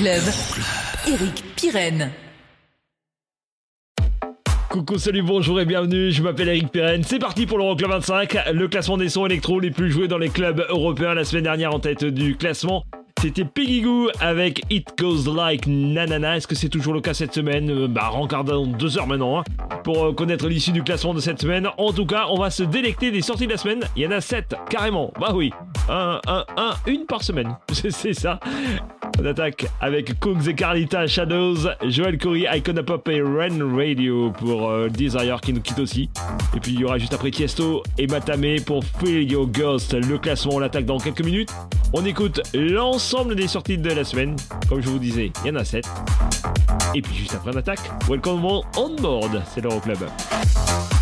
Euroclub. Eric Pirenne. Coucou, salut, bonjour et bienvenue, je m'appelle Eric Pirenne, c'est parti pour l'Euroclub 25, le classement des sons électro les plus joués dans les clubs européens la semaine dernière en tête du classement. C'était Piggy Goo avec It Goes Like Nanana. Est-ce que c'est toujours le cas cette semaine? Euh, Bah, rencard dans deux heures maintenant hein, pour euh, connaître l'issue du classement de cette semaine. En tout cas, on va se délecter des sorties de la semaine. Il y en a sept, carrément. Bah oui, un, un, un, une par semaine. c'est ça. On attaque avec Cooks et Carlita Shadows, Joel Corey, Icona Pop et Ren Radio pour euh, Desire qui nous quitte aussi. Et puis il y aura juste après Tiesto et Matame pour Feel Your Ghost. Le classement, on l'attaque dans quelques minutes. On écoute l'ensemble des sorties de la semaine. Comme je vous disais, il y en a 7. Et puis juste après on attaque, Welcome on board, c'est l'Euroclub. bouge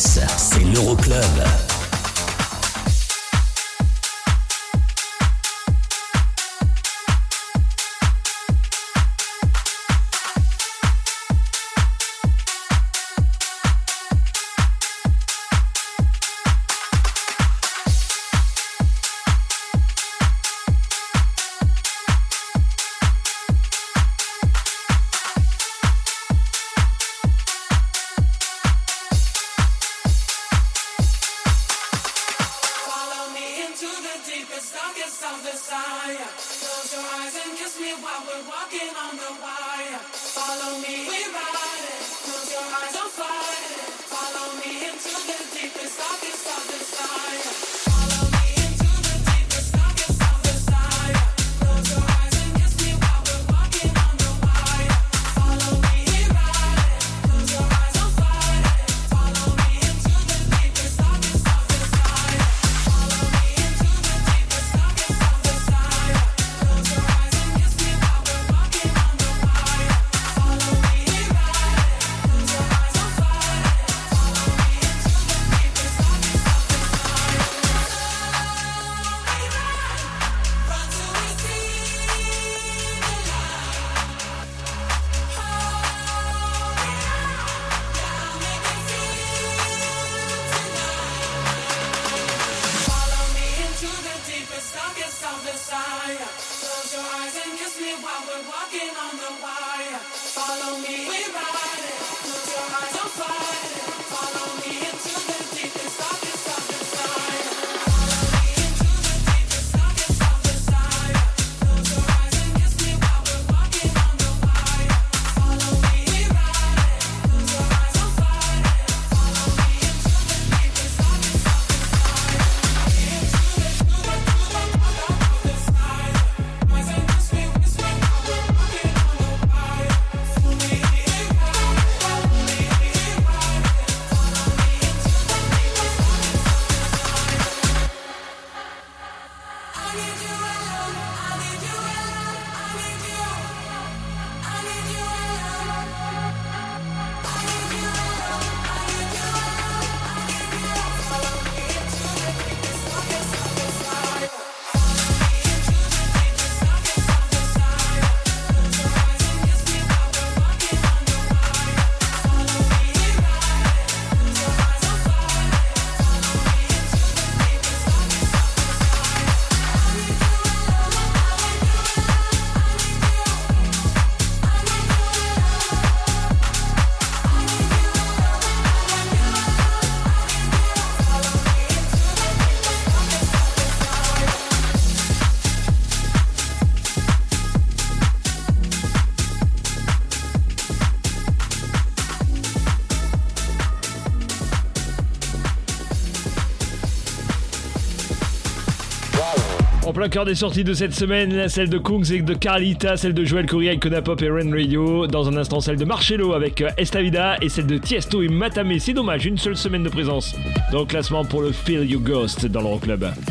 c'est l'Euroclub. Plein cœur des sorties de cette semaine, celle de Kungs et de Carlita, celle de Joël Correa, Icona Pop et Rain Radio. Dans un instant, celle de Marcello avec euh, Estavida et celle de Tiesto et Matame. C'est dommage, une seule semaine de présence dans le classement pour le Feel You Ghost dans l'Euroclub. Club.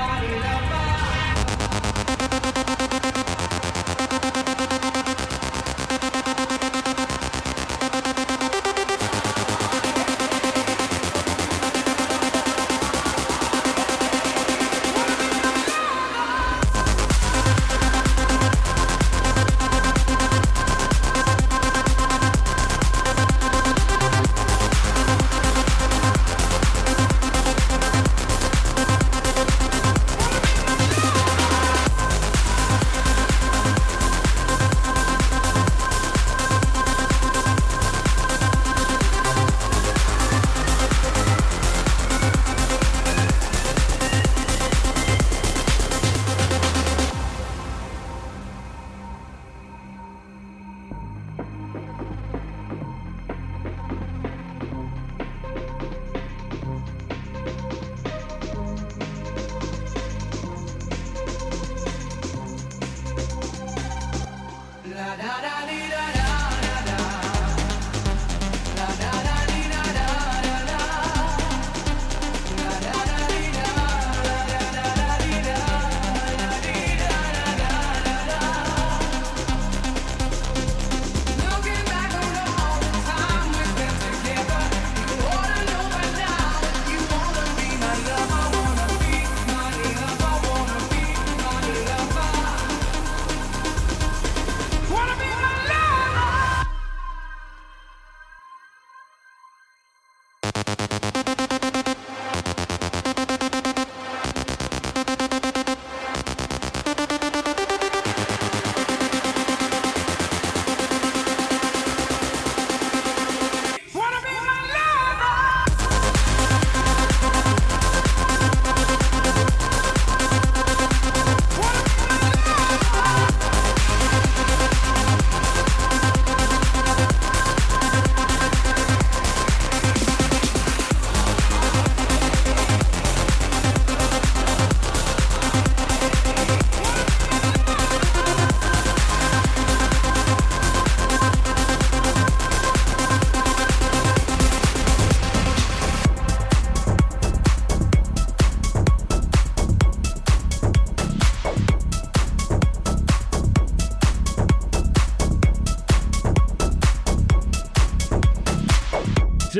My lover, wanna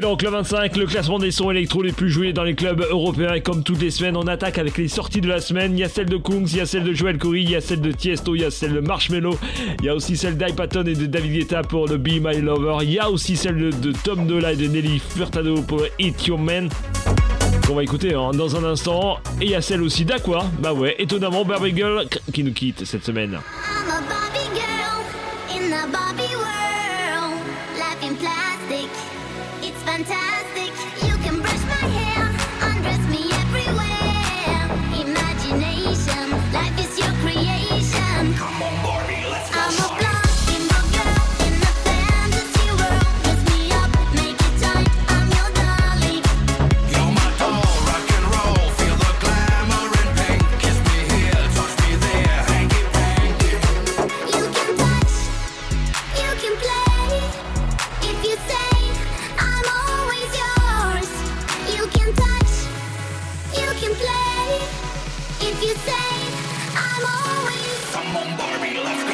C'est donc le 25, le classement des sons électro les plus joués dans les clubs européens. Et comme toutes les semaines, on attaque avec les sorties de la semaine. Il y a celle de Kungs, il y a celle de Joel Curry, il y a celle de Tiesto, il y a celle de Marshmello, il y a aussi celle d'Ipaton et de David Guetta pour le Be My Lover. Il y a aussi celle de, Tom Dola et de Nelly Furtado pour Eat Your Man qu'on va écouter hein, dans un instant. Et il y a celle aussi d'Aqua, bah ouais, étonnamment Barry qui nous quitte cette semaine. be left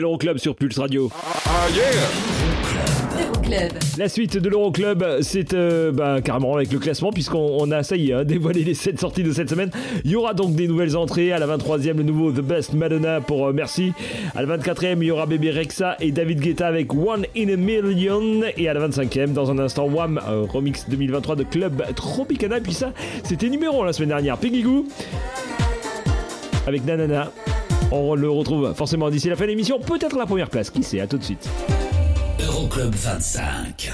C'est l'Euroclub sur Pulse Radio. Euroclub. La suite de l'Euroclub, c'est euh, bah, carrément avec le classement, puisqu'on on a, ça y est, hein, dévoilé les 7 sorties de cette semaine. Il y aura donc des nouvelles entrées. À la 23e, le nouveau The Best Madonna pour euh, Merci. À la 24e, il y aura Bébé Rexa et David Guetta avec One in a Million. Et à la 25e, dans un instant, Wham, euh, remix 2023 de Club Tropicana. Et puis ça, c'était numéro 1 la semaine dernière. Peggy Goo avec Nanana. On le retrouve forcément d'ici la fin de l'émission, peut-être la première place, qui sait, à tout de suite. Euroclub 25.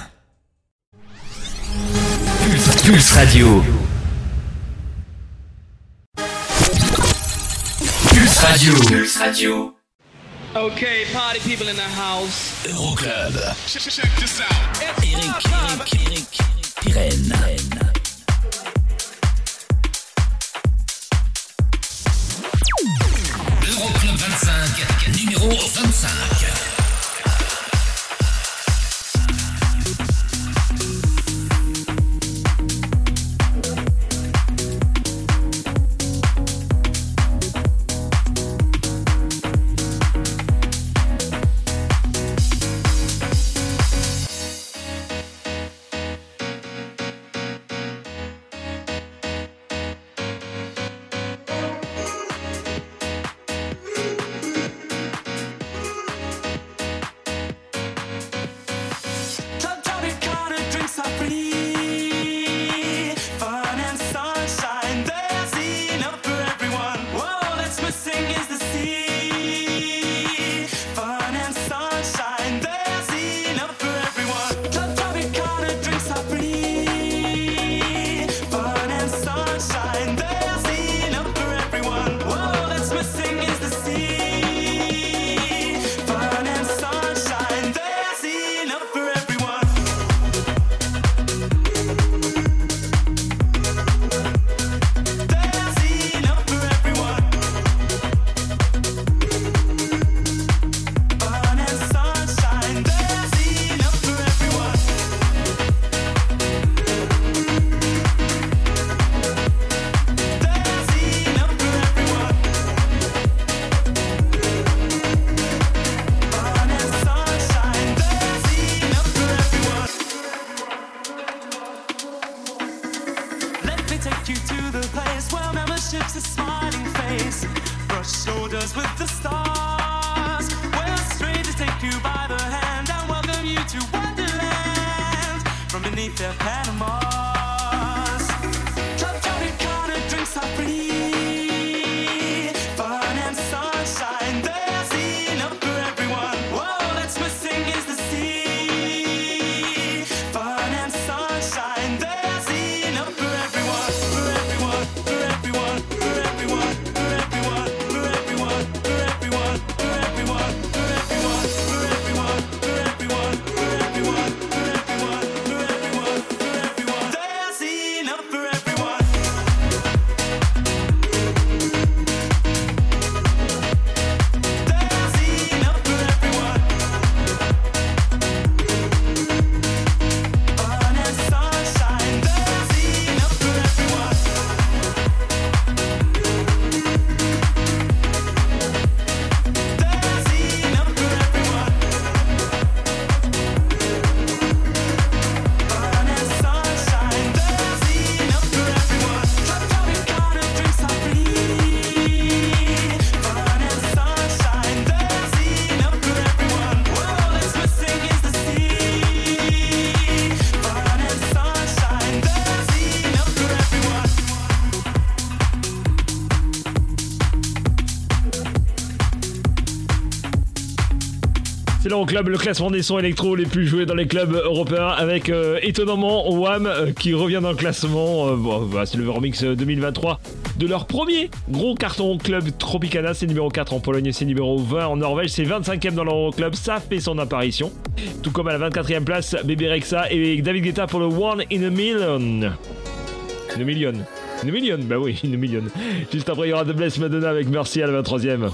Pulse, Pulse Radio. Pulse Radio. Pulse Radio. Okay, party people in the house. Euroclub. Eric, Eric, Eric, Pirenne. Numéro 25. Excellent club, le classement des sons électro les plus joués dans les clubs européens avec euh, étonnamment Wham euh, qui revient dans le classement. Euh, bah, c'est le Euromix euh, 2023 de leur premier gros carton club Tropicana. C'est numéro 4 en Pologne, c'est numéro 20 en Norvège, c'est 25e dans l'Euroclub. Ça fait son apparition. Tout comme à la 24e place, Bébé Rexa et David Guetta pour le One in a Million. Une million. Une million, bah oui, une million. Juste après, il y aura The Bless Madonna avec Merci à la 23e.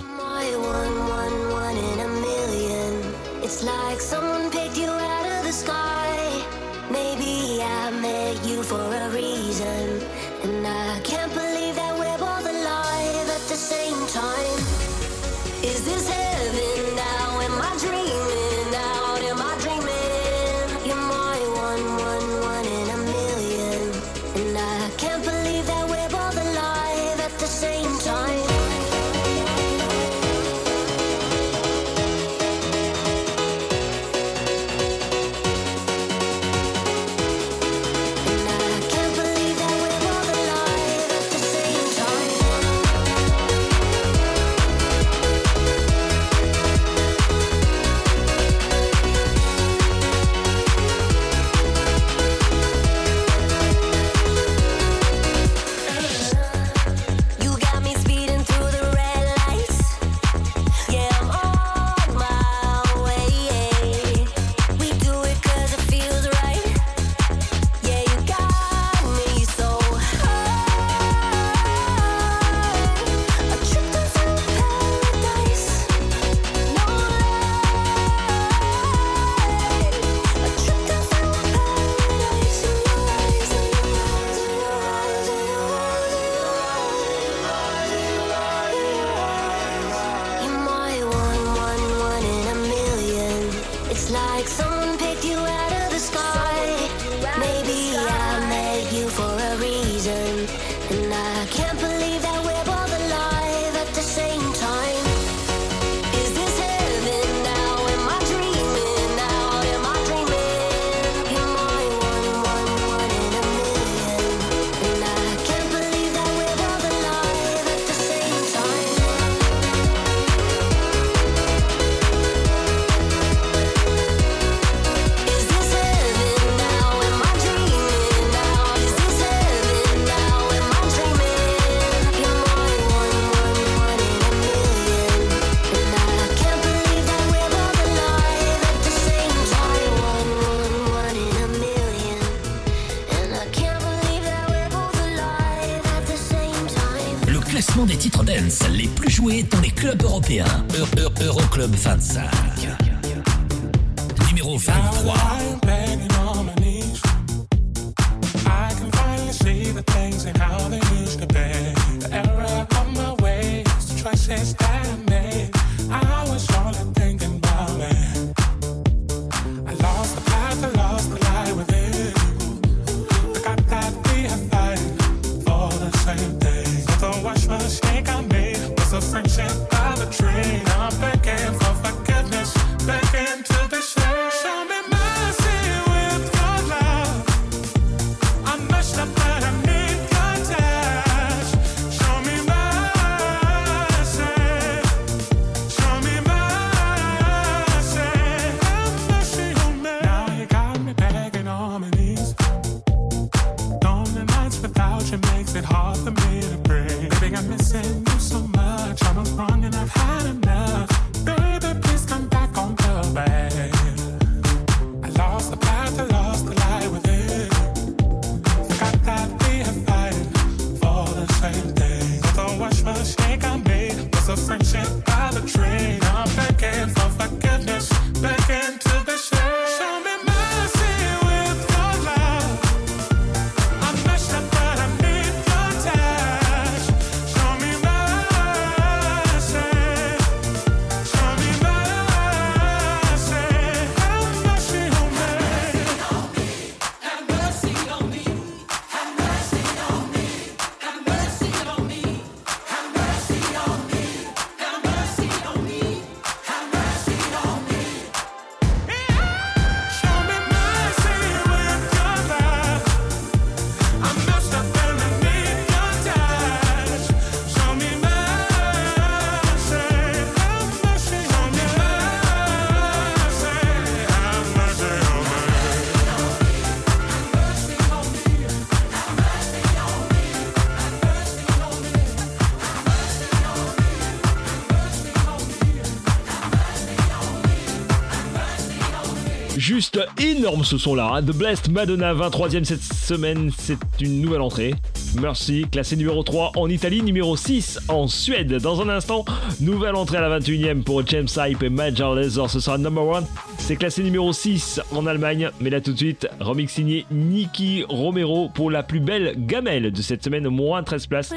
Juste énorme ce son là. The Blessed Madonna, 23ème cette semaine, c'est une nouvelle entrée. Merci, classé numéro 3 en Italie, numéro 6 en Suède. Dans un instant, nouvelle entrée à la 21ème pour James Hype et Major Lazer, ce sera number 1. C'est classé numéro 6 en Allemagne, mais là tout de suite, remix signé Nicky Romero pour la plus belle gamelle de cette semaine, moins 13 places.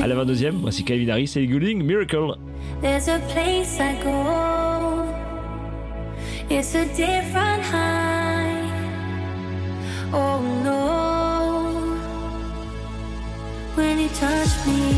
À la 22ème, voici Calvin Harris et Goulding, Miracle. There's a place I go. It's a different me,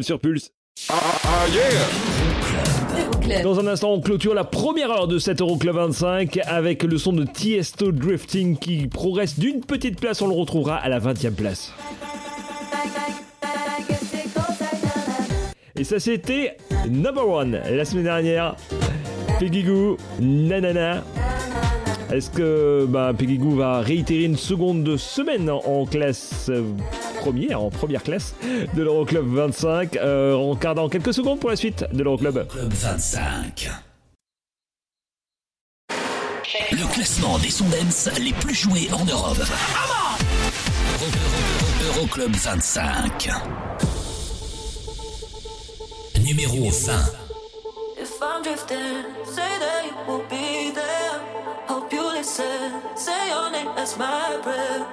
Sur Pulse. Euroclub. Dans un instant, on clôture la première heure de cet Euroclub 25 avec le son de Tiesto Drifting qui progresse d'une petite place. On le retrouvera à la 20e place. Et ça, c'était Number One la semaine dernière. Peggy Goo, nanana. Est-ce que bah, Peggy Goo va réitérer une seconde semaine en classe? Première, en première classe de l'Euroclub 25 euh, On regarde dans quelques secondes pour la suite de l'Euroclub. Club 25. Le classement des Sondens les plus joués en Europe. Euro- Euro- Euroclub 25. Numéro 20. If I'm drifting, say that you will be there. Hope you listen. Say your name as my breath.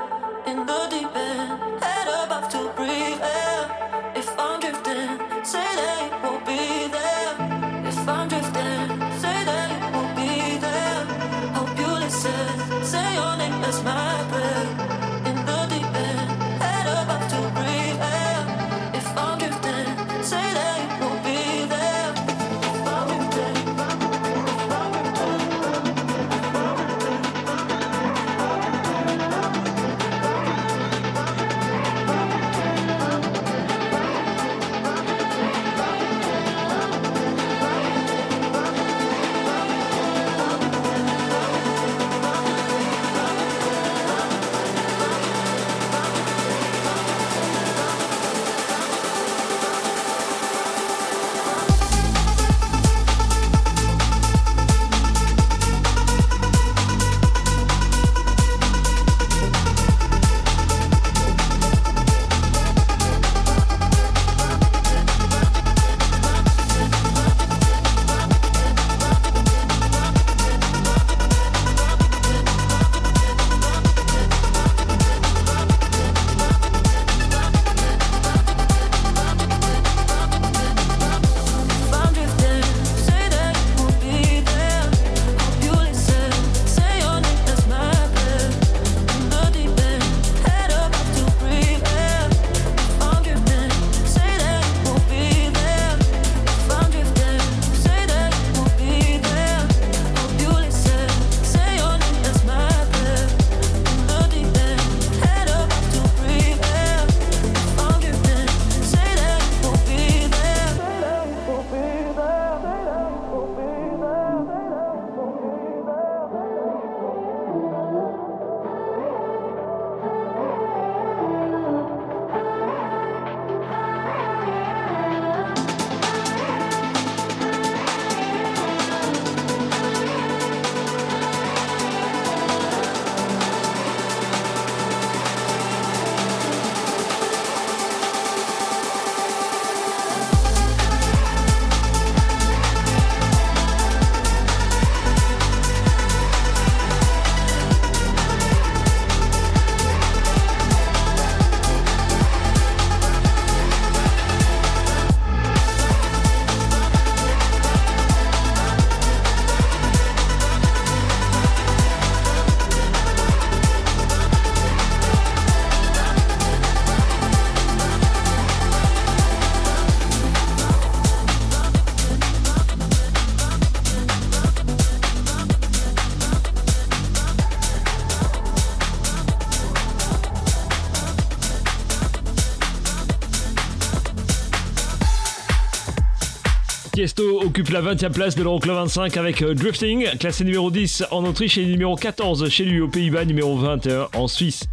Tiesto occupe la 20e place de l'Euroclub 25 avec euh, Drifting, classé numéro 10 en Autriche et numéro 14 chez lui aux Pays-Bas, numéro 21 en Suisse.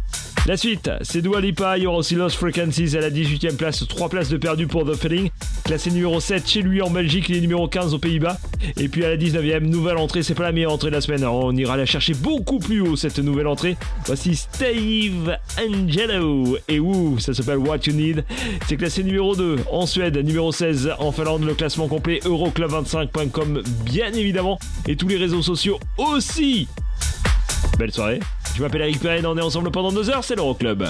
La suite, c'est Dua Lipa, il y aura aussi Lost Frequencies à la 18e place, 3 places de perdu pour The Feeling, classé numéro 7 chez lui en Belgique, il est numéro 15 aux Pays-Bas. Et puis à la 19e, nouvelle entrée, c'est pas la meilleure entrée de la semaine, on ira la chercher beaucoup plus haut cette nouvelle entrée. Voici Steve Angelo, et ouh, ça s'appelle What You Need. C'est classé numéro 2 en Suède, numéro 16 en Finlande, le classement complet euroclub25.com bien évidemment, et tous les réseaux sociaux aussi. Belle soirée. Je m'appelle Eric Perrin, on est ensemble pendant deux heures, c'est l'Euroclub.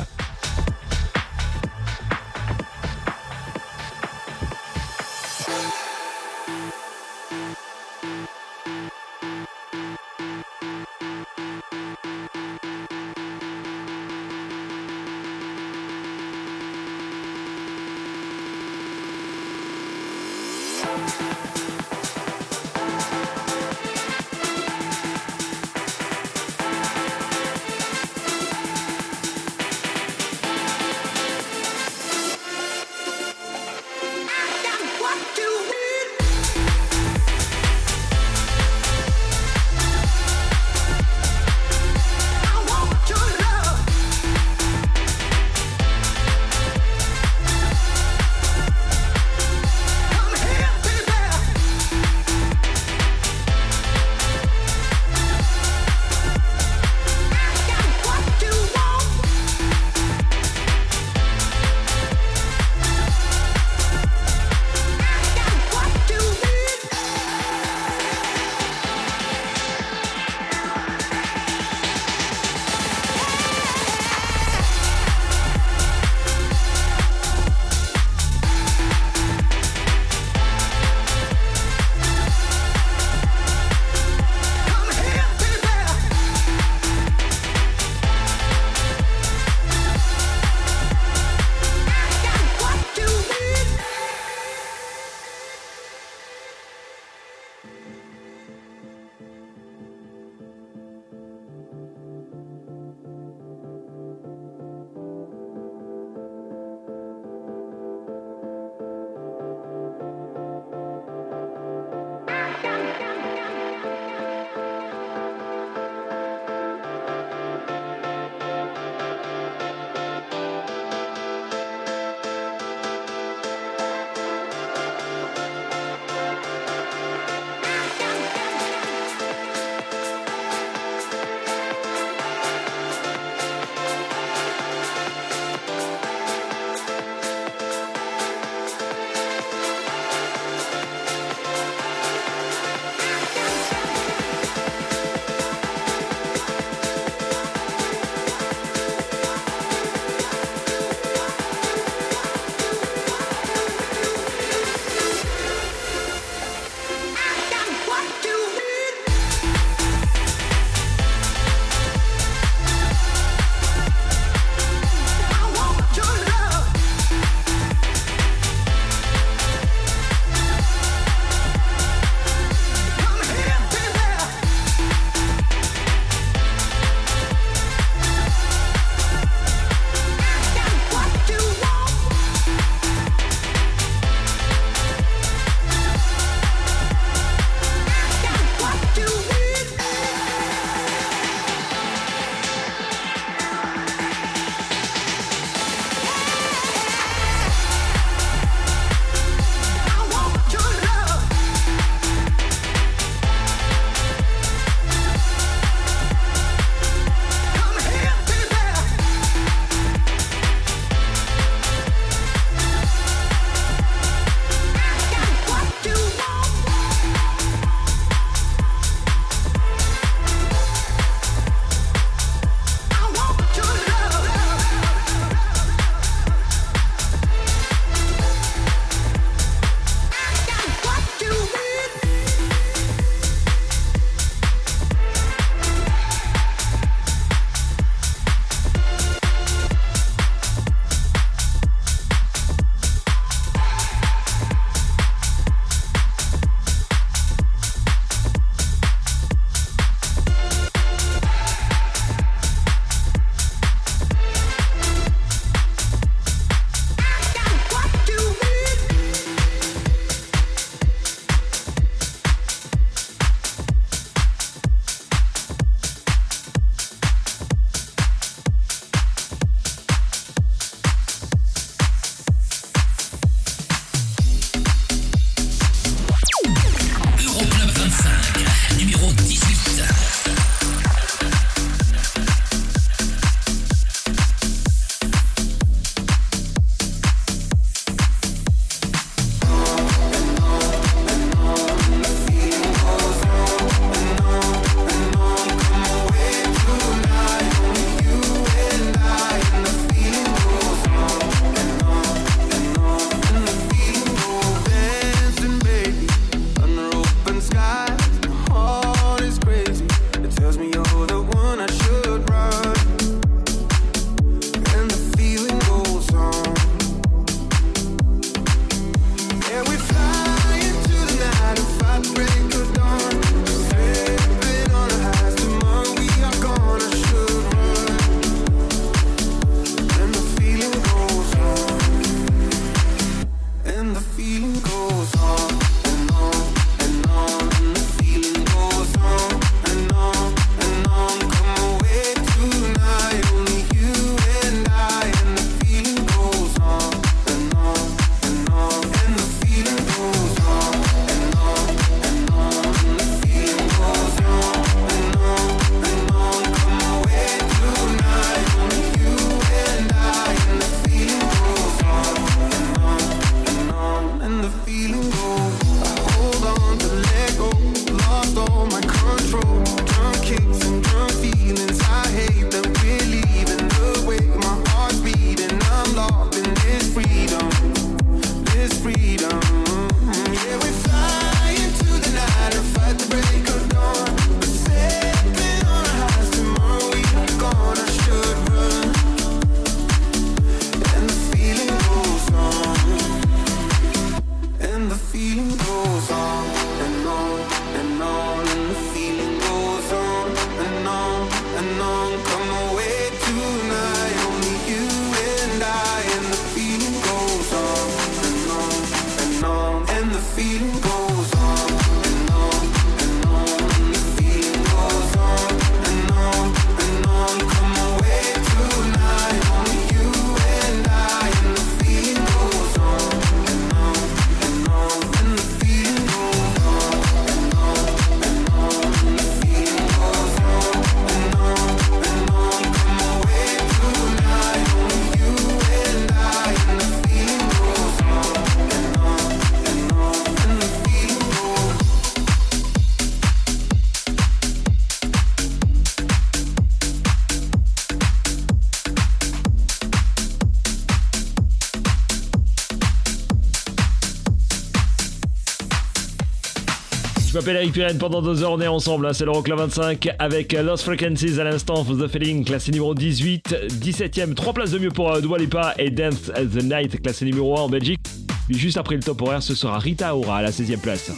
s'appelle Eric Pirenne. Pendant deux heures, on est ensemble. Hein. C'est l'Euroclub 25 avec euh, Lost Frequencies à l'instant. For the Feeling, classé numéro 18, 17ème. Trois places de mieux pour euh, Dwalipa et Dance at the Night, classé numéro 1 en Belgique. Juste après le top horaire, ce sera Rita Ora à la 16ème place.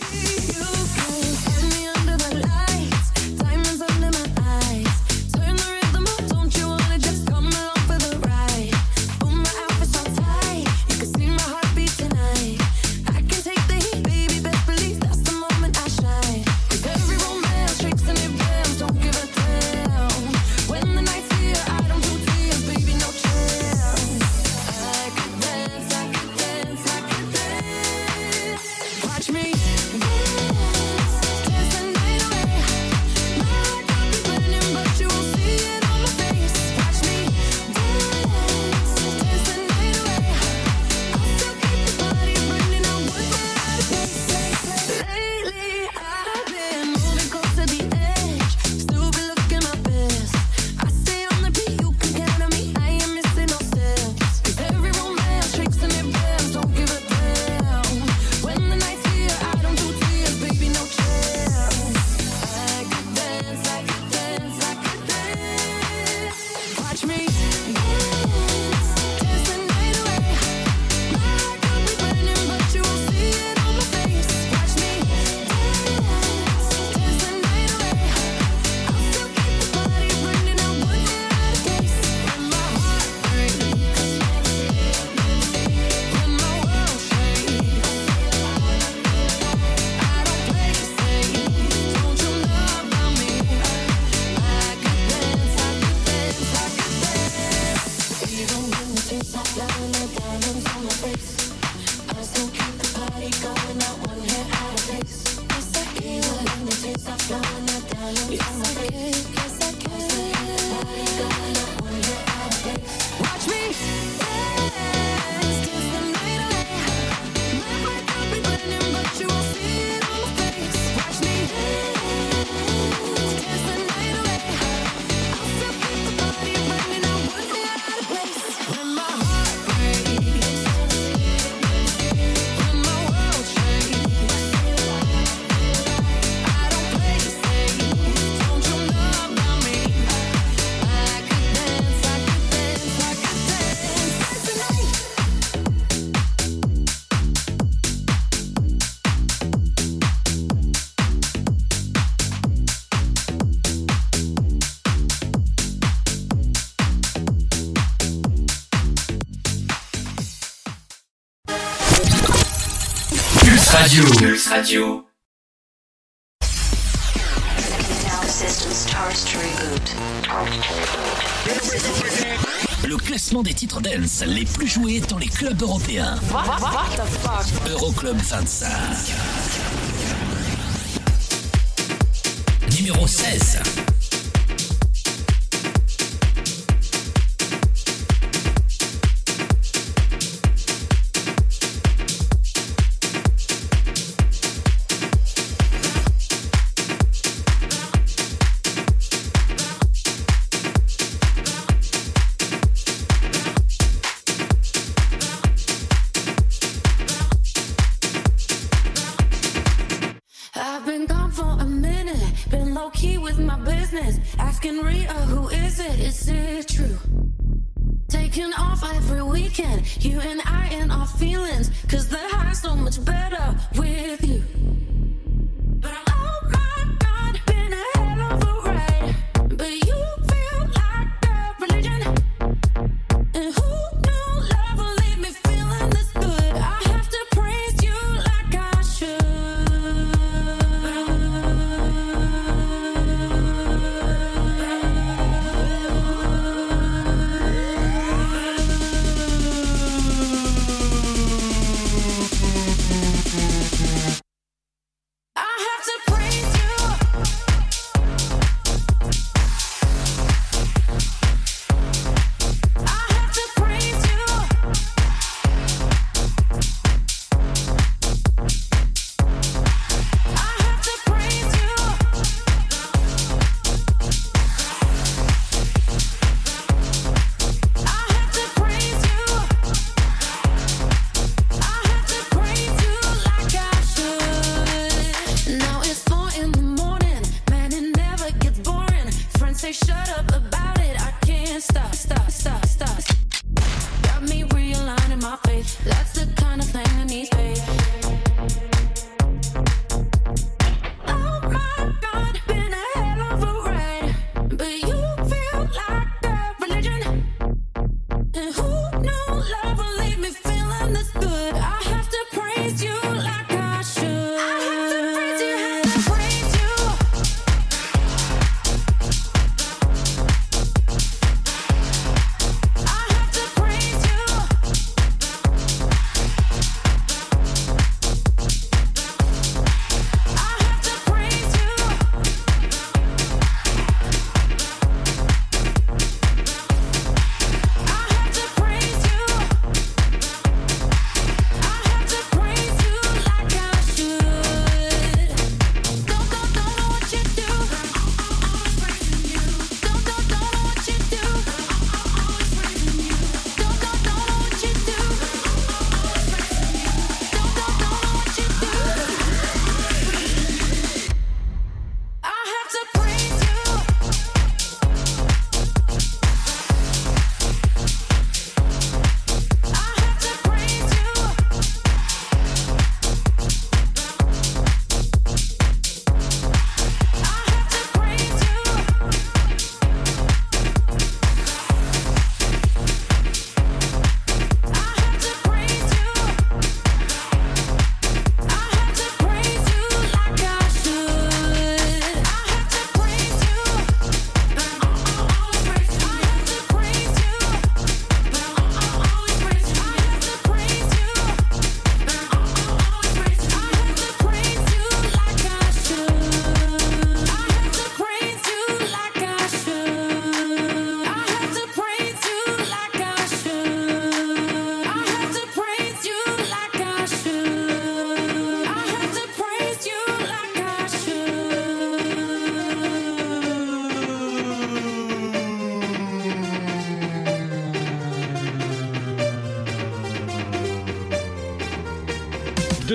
Radio. Le classement des titres dance les plus joués dans les clubs européens. Euroclub 25. Numéro 16.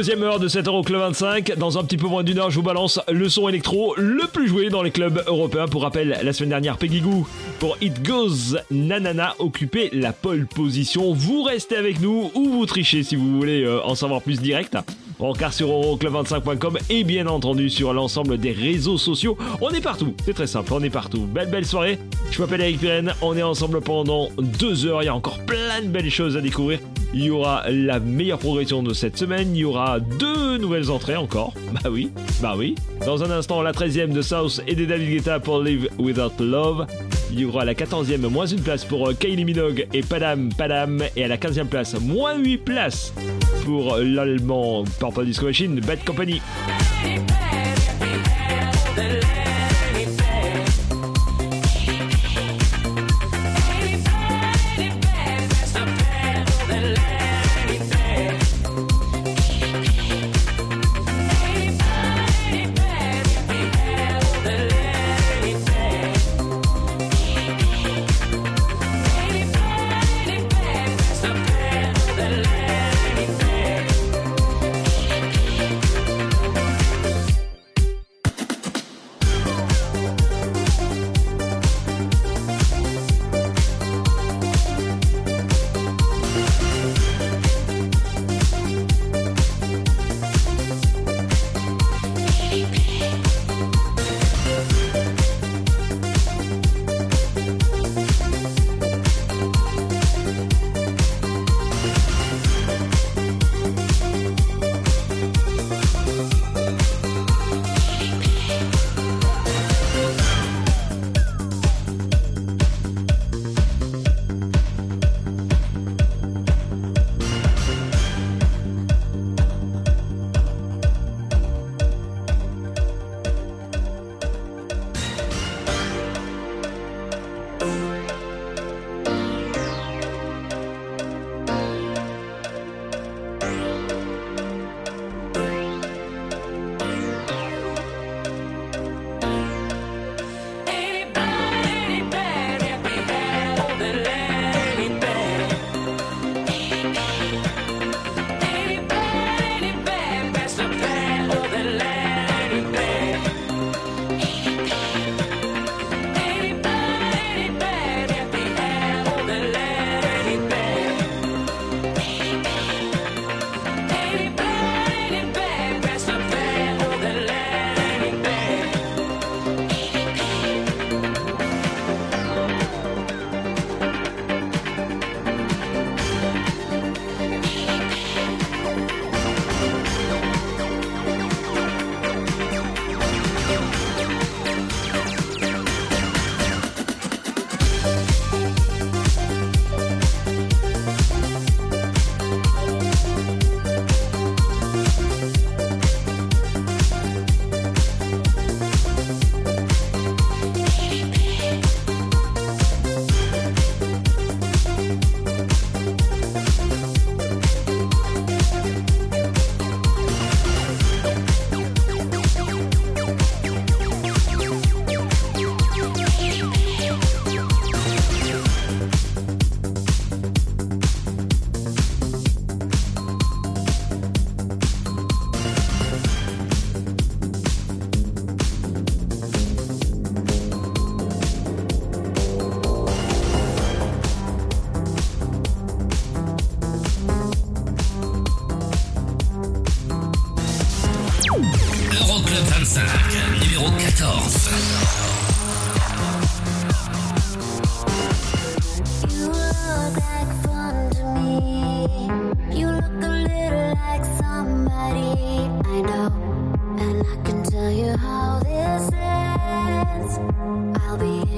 Deuxième heure de cette Euroclub 25. Dans un petit peu moins d'une heure, je vous balance le son électro le plus joué dans les clubs européens. Pour rappel, la semaine dernière, Peggy Goo pour It Goes Nanana occupait la pole position. Vous restez avec nous ou vous trichez si vous voulez euh, en savoir plus direct. Rencard sur euroclub25.com et bien entendu sur l'ensemble des réseaux sociaux. On est partout, c'est très simple, on est partout. Belle belle soirée, je m'appelle Eric Pirenne, on est ensemble pendant deux heures, il y a encore plein de belles choses à découvrir. Il y aura la meilleure progression de cette semaine, il y aura deux nouvelles entrées encore. Bah oui, bah oui. Dans un instant, la 13e de South et des David Guetta pour Live Without Love. Il y aura la 14e, moins une place pour euh, Kylie Minogue et Padam Padam. Et à la 15e place, moins 8 places pour l'allemand Purple Disco Machine, Bad Company.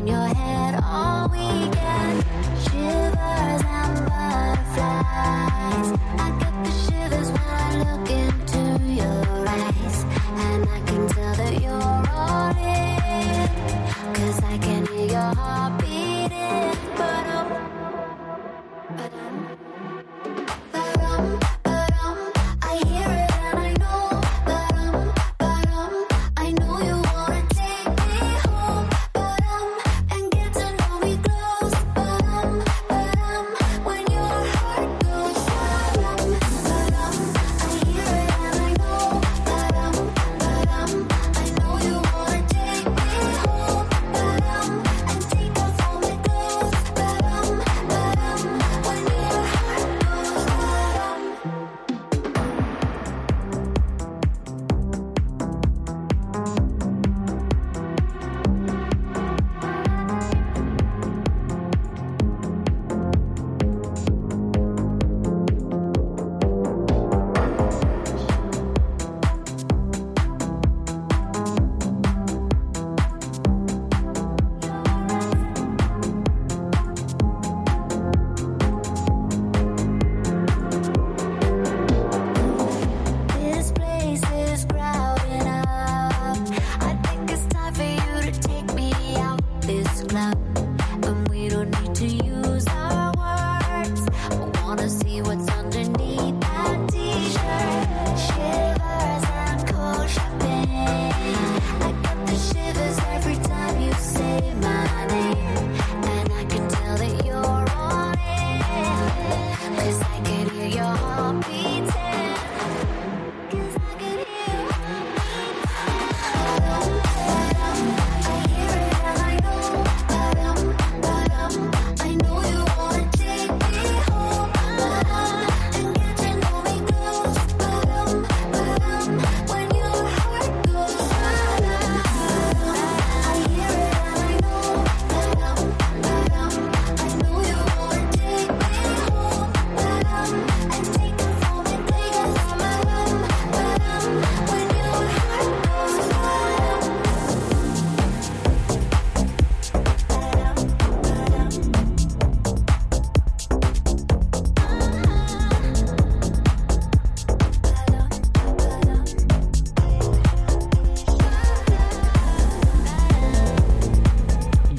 Your head all weekend. Shivers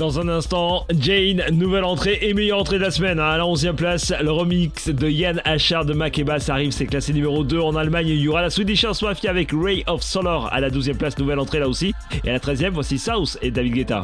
dans un instant. Jane, nouvelle entrée et meilleure entrée de la semaine. Hein, à la 11e place, le remix de Yann Achard de Makeba, arrive, c'est classé numéro 2 en Allemagne. Il y aura la Swedish House Mafia avec Ray of Solar à la 12e place, nouvelle entrée là aussi. Et à la 13e, voici South et David Guetta.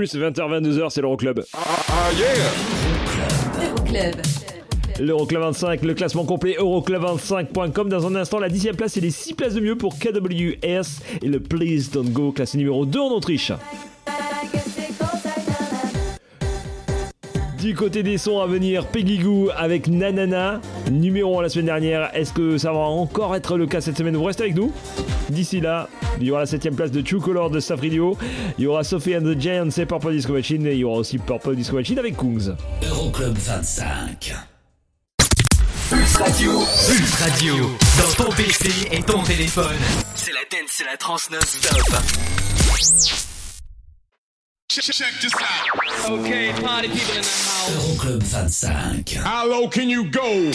Plus 20h22h, c'est l'Euroclub. Euroclub. L'Euroclub 25, le classement complet euroclub25.com. Dans un instant, la 10 place et les 6 places de mieux pour KWS et le Please Don't Go, classé numéro 2 en Autriche. Du côté des sons à venir, Peggy Goo avec Nanana, numéro 1 la semaine dernière. Est-ce que ça va encore être le cas cette semaine? Vous restez avec nous D'ici là, il y aura la 7ème place de True Color de Staff Radio. Il y aura Sophie and the Giants et Purple Disco Machine. Et il y aura aussi Purple Disco Machine avec Kungs. Euroclub 25. Pulse Radio. Pulse Radio. Dans ton PC et ton téléphone. C'est la dance, c'est la trans non-stop. Check this out. Okay, party people in the house. Euroclub 25. How low can you go?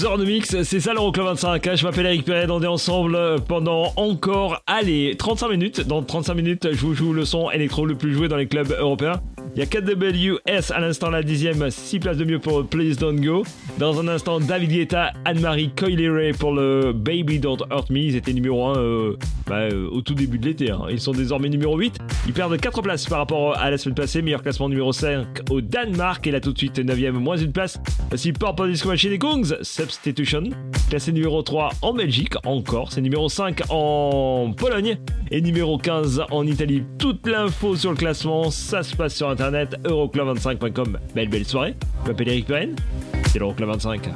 deux de mix, c'est ça l'Euroclub 25. Hein. Je m'appelle Eric Perret, on est ensemble euh, pendant encore, allez, 35 minutes. Dans 35 minutes, je vous joue le son électro le plus joué dans les clubs européens. Il y a KWS à l'instant la dixième, 6 places de mieux pour Please Don't Go. Dans un instant, David Guetta, Anne-Marie Coileray pour le Baby Don't Hurt Me. Ils étaient numéro 1 euh, bah, euh, au tout début de l'été. Hein. Ils sont désormais numéro 8. Ils perdent 4 places par rapport à la semaine passée. Meilleur classement numéro 5 au Danemark. Et là tout de suite, 9ème, moins une place. Voici Purple Disco Machine et Kongs, Substitution. Classé numéro 3 en Belgique, encore. C'est numéro 5 en Pologne. Et numéro 15 en Italie. Toute l'info sur le classement, ça se passe sur Internet internet euroklavansank.com. Mailbillsvaret. Papirdirekt veien. Euroklavansank.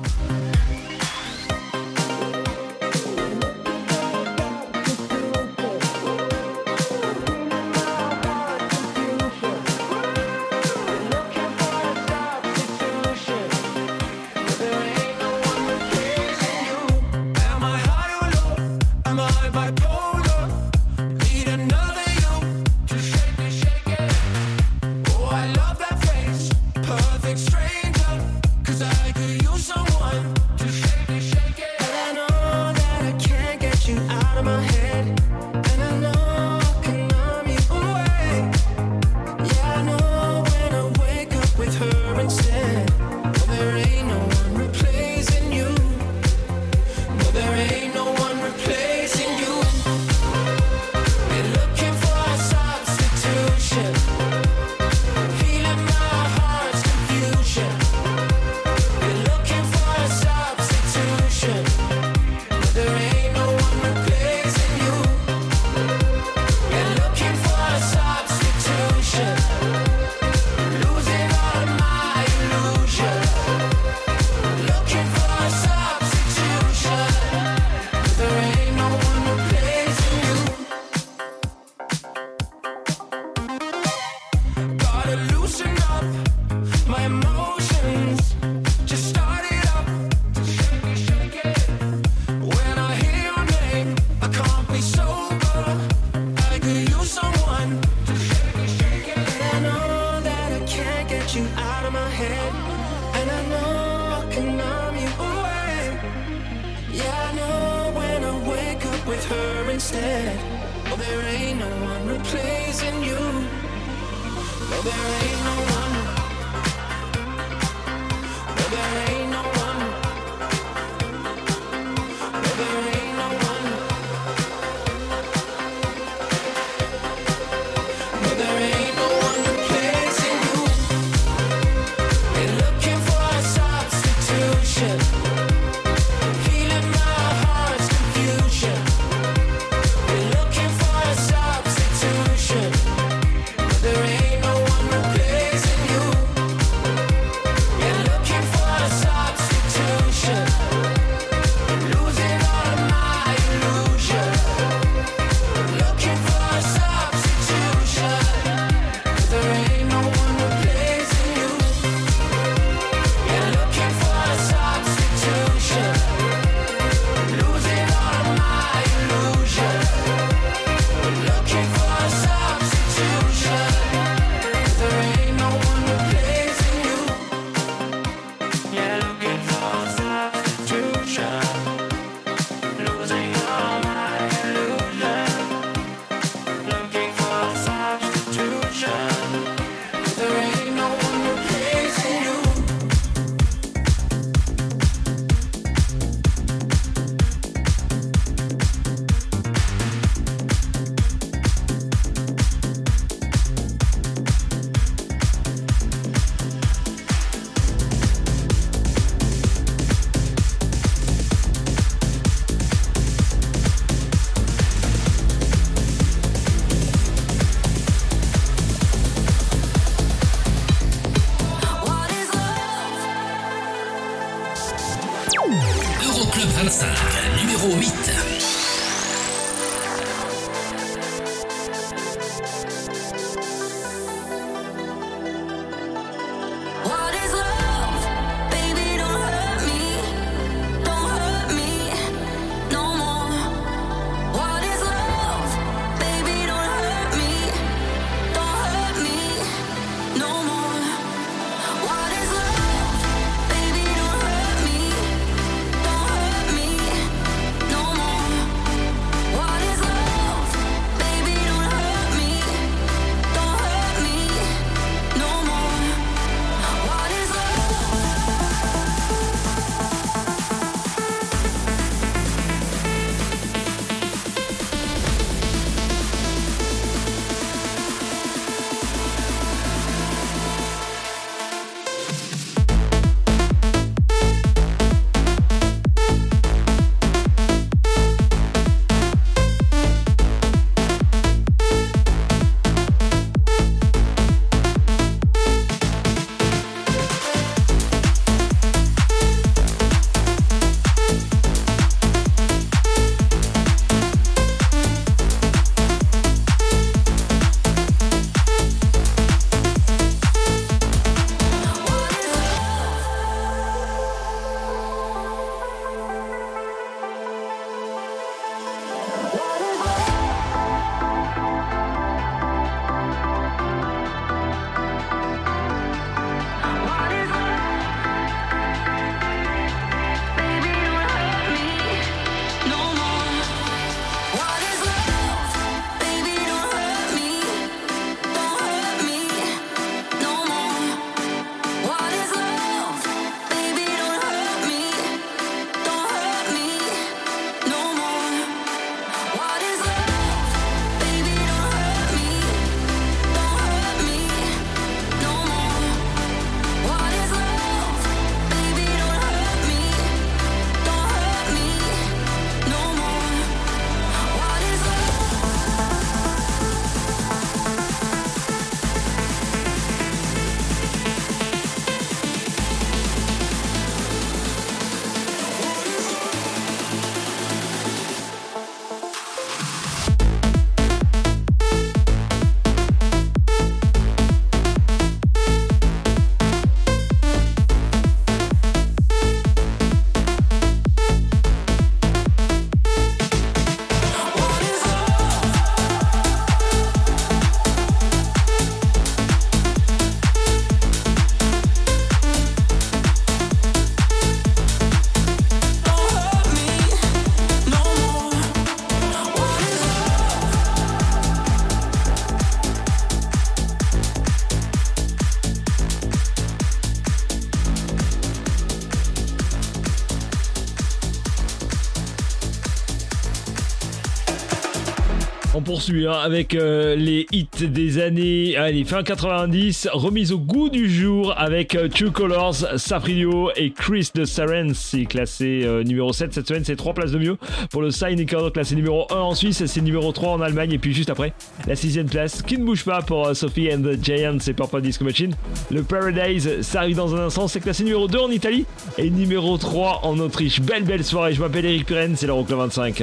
poursuit hein, avec euh, les hits des années allez, fin 90, remise au goût du jour avec euh, Two Colors, Safrio et Chris de Sarency, classé euh, numéro 7 cette semaine, c'est 3 places de mieux pour le Sign classé numéro 1 en Suisse, c'est numéro 3 en Allemagne et puis juste après, la 6ème place qui ne bouge pas pour euh, Sophie and the Giants et Purple Disco Machine. Le Paradise, ça arrive dans un instant, c'est classé numéro 2 en Italie et numéro 3 en Autriche. Belle belle soirée, je m'appelle Eric Pirenne, c'est l'Euroclub 25.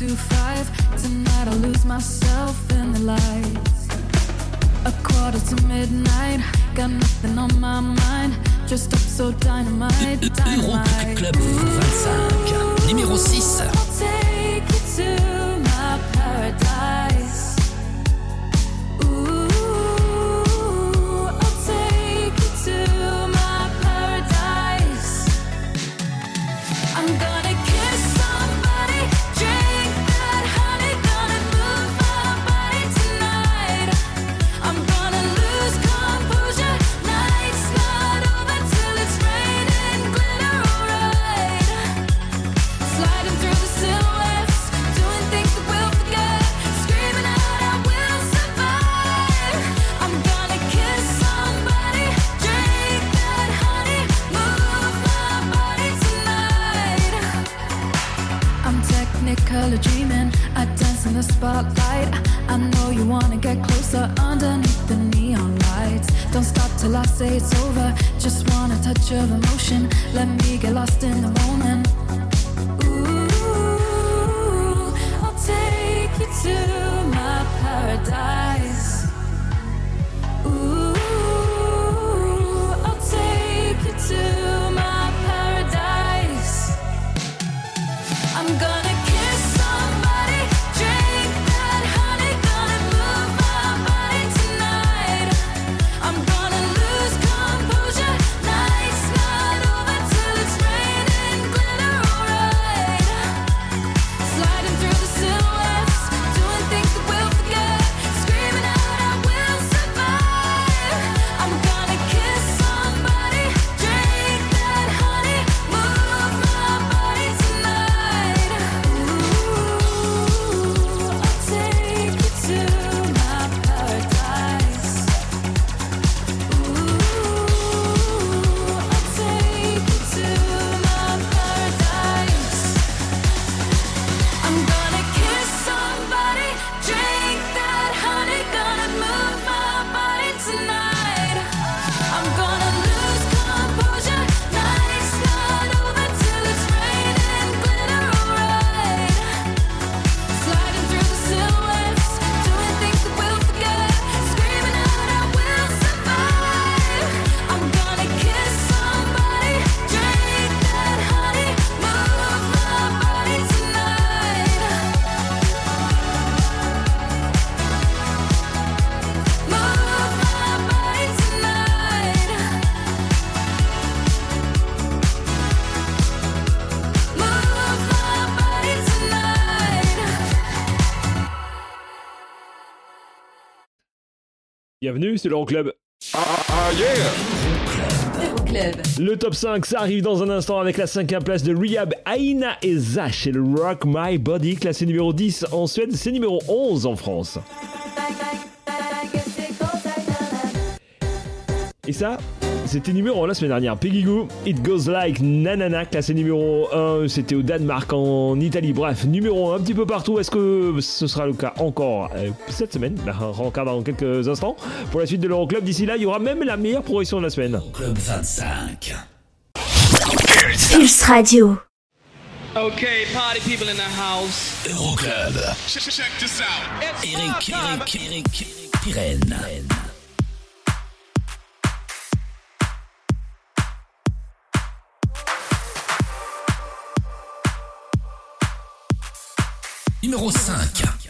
to five. Tonight I lose myself in the lights. A quarter to midnight, got nothing on my mind. Just up so dynamite. Club 25, numéro 6. Dance Bienvenue, c'est l'Euroclub. Euroclub. Le top 5, ça arrive dans un instant avec la cinquième place de Rehab, Aina et Zach et le Rock My Body, classé numéro 10 en Suède, c'est numéro 11 en France. Et ça, c'était numéro 1 la semaine dernière. Peggy Goo, It Goes Like Nanana, classé numéro 1, c'était au Danemark, en Italie. Bref, numéro 1 un petit peu partout. Est-ce que ce sera le cas encore euh, cette semaine? Ben, On regarde dans quelques instants. Pour la suite de l'Euroclub, d'ici là, il y aura même la meilleure progression de la semaine. Club 25. Pulse Radio. Okay, party people in the house. Euroclub. Check this out. Eric, Eric, Eric, Pirenne. Numéro 5.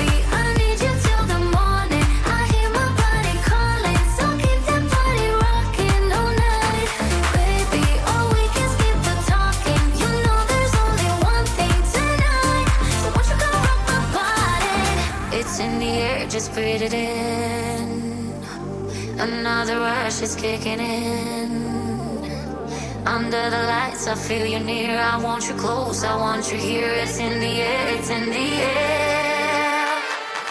Spread it in. Another rush is kicking in. Under the lights, I feel you near. I want you close, I want you here. It's in the air, it's in the air.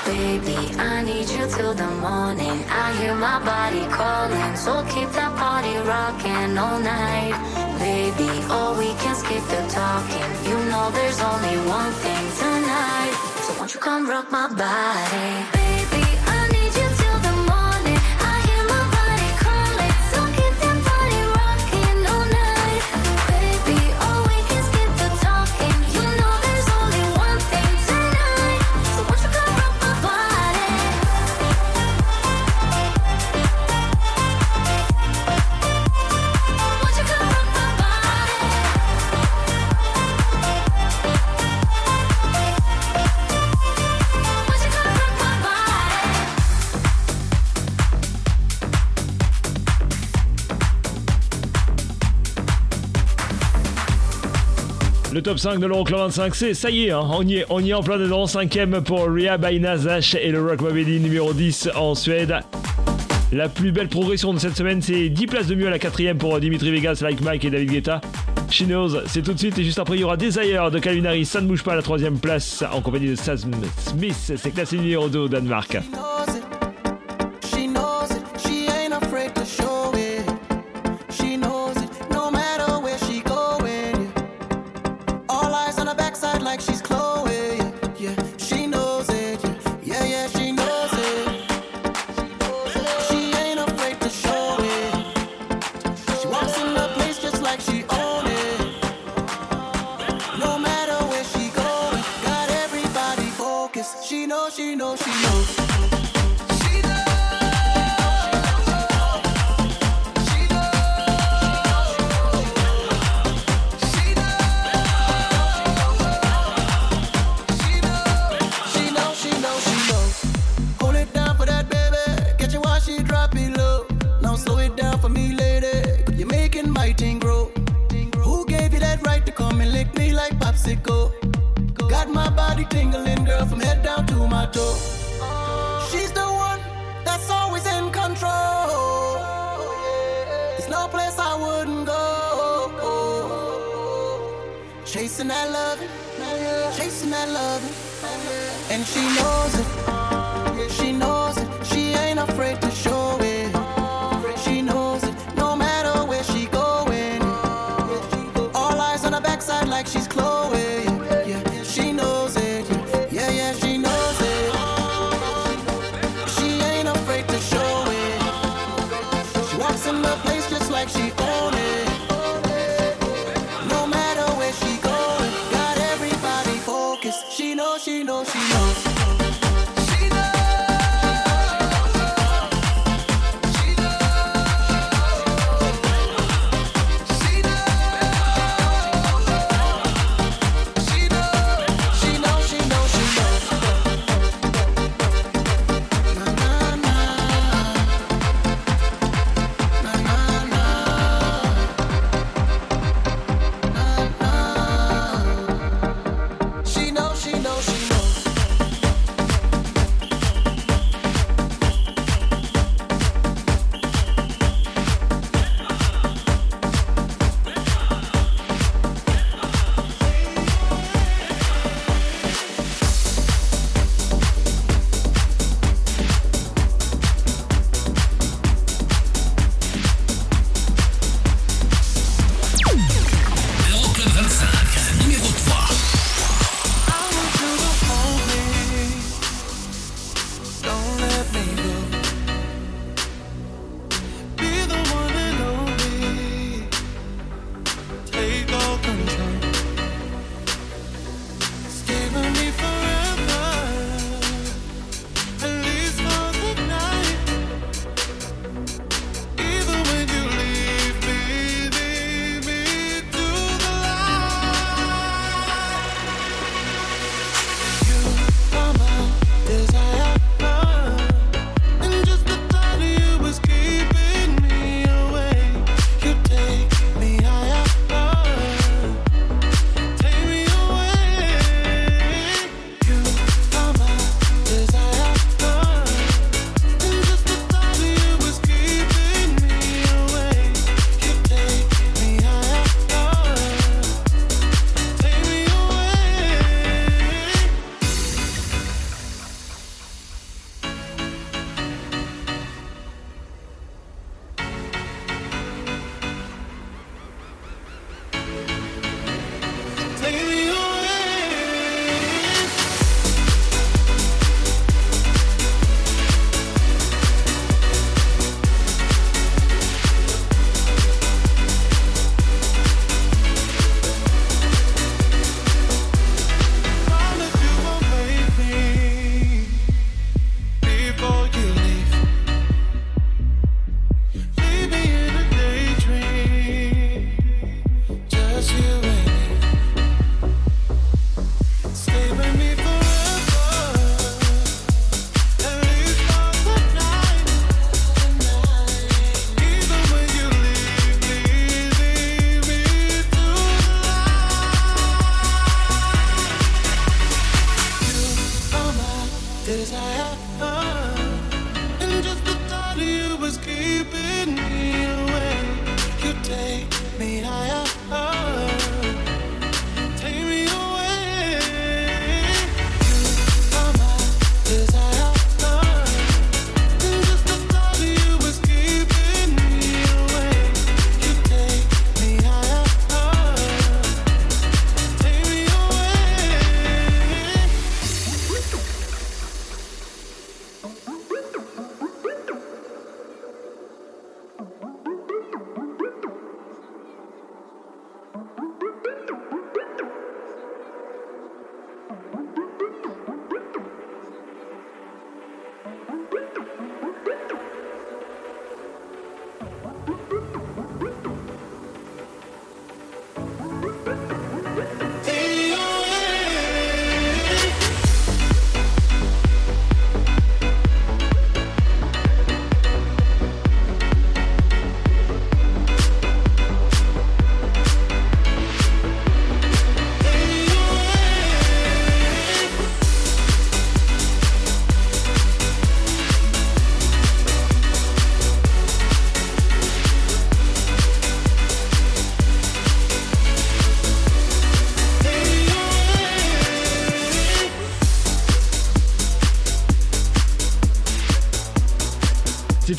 Baby, I need you till the morning. I hear my body calling, so keep that body rocking all night. Baby, oh, we can skip the talking. You know there's only one thing tonight. So won't you come rock my body? Le top 5 de l'Euroclub 25, c'est ça y est, hein, on y est, on y est en plein dedans. Cinquième pour Ria Bainazash et le Rock numéro 10 en Suède. La plus belle progression de cette semaine, c'est 10 places de mieux à la quatrième pour Dimitri Vegas, Like Mike et David Guetta. She Knows, c'est tout de suite et juste après, il y aura Desire de Calvin Harris. Ça ne bouge pas à la troisième place en compagnie de Sam Smith. C'est classé numéro 2 au Danemark.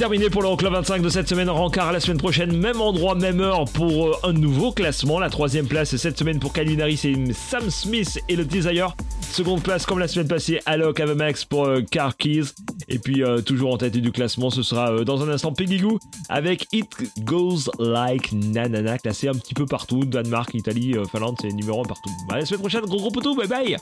Terminé pour l'Euroclub 25 de cette semaine. Rencard à la semaine prochaine, même endroit, même heure pour euh, un nouveau classement. La troisième place cette semaine pour Calvin Harris et Sam Smith et le Desire. Seconde place comme la semaine passée, Alok Avamax pour euh, Car Keys. Et puis euh, toujours en tête du classement, ce sera euh, dans un instant Peggy avec It Goes Like Nanana, classé un petit peu partout. Danemark, Italie, euh, Finlande, c'est numéro 1 partout. La semaine prochaine, gros gros poteau, bye bye